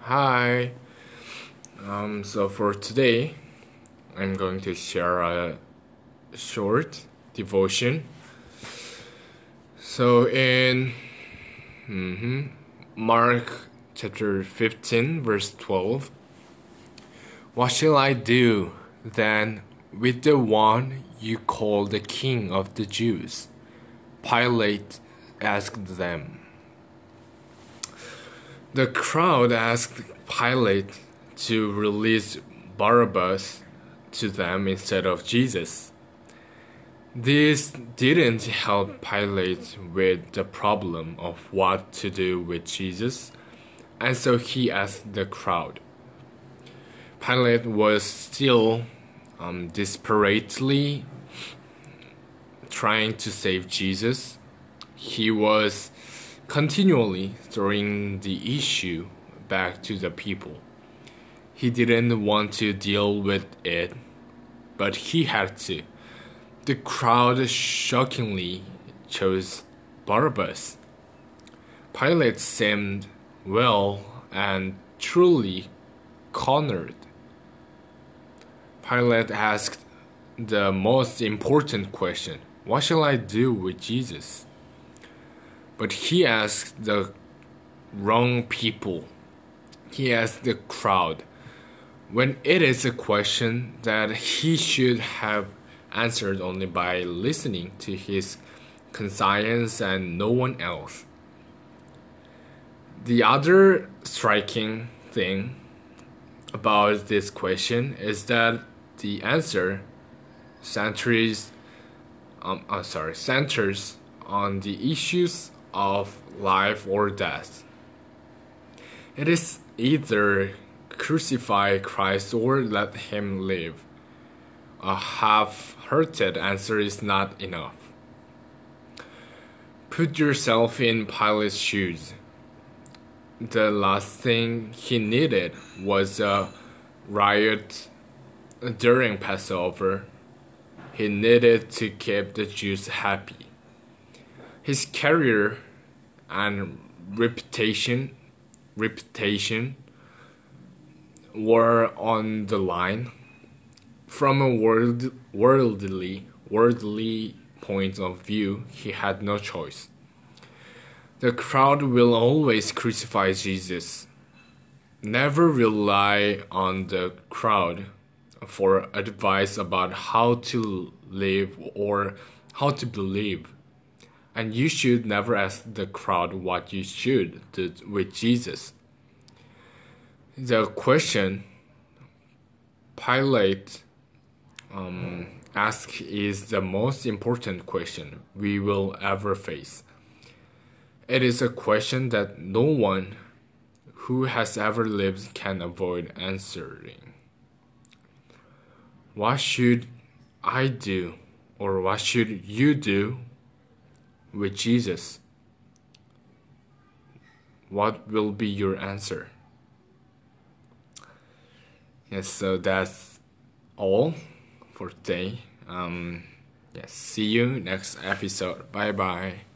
Hi. Um, so for today, I'm going to share a short devotion. So in mhm, Mark chapter 15, verse 12, what shall I do then with the one you call the king of the Jews? Pilate asked them. The crowd asked Pilate to release Barabbas to them instead of Jesus. This didn't help Pilate with the problem of what to do with Jesus, and so he asked the crowd. Pilate was still um, desperately trying to save Jesus. He was continually throwing the issue back to the people. He didn't want to deal with it, but he had to. The crowd shockingly chose Barabbas. Pilate seemed well and truly cornered. Pilate asked the most important question What shall I do with Jesus? But he asked the wrong people. He asked the crowd. When it is a question that he should have answered only by listening to his conscience and no one else. The other striking thing about this question is that the answer centers um, uh, sorry centers on the issues of life or death. It is either crucify Christ or let him live. A half hearted answer is not enough. Put yourself in Pilate's shoes. The last thing he needed was a riot during Passover. He needed to keep the Jews happy. His career and reputation reputation were on the line from a world, worldly worldly point of view he had no choice the crowd will always crucify jesus never rely on the crowd for advice about how to live or how to believe and you should never ask the crowd what you should do with Jesus. The question Pilate um, asked is the most important question we will ever face. It is a question that no one who has ever lived can avoid answering. What should I do, or what should you do with Jesus, what will be your answer? Yes, so that's all for today. Um, yes, see you next episode. Bye bye.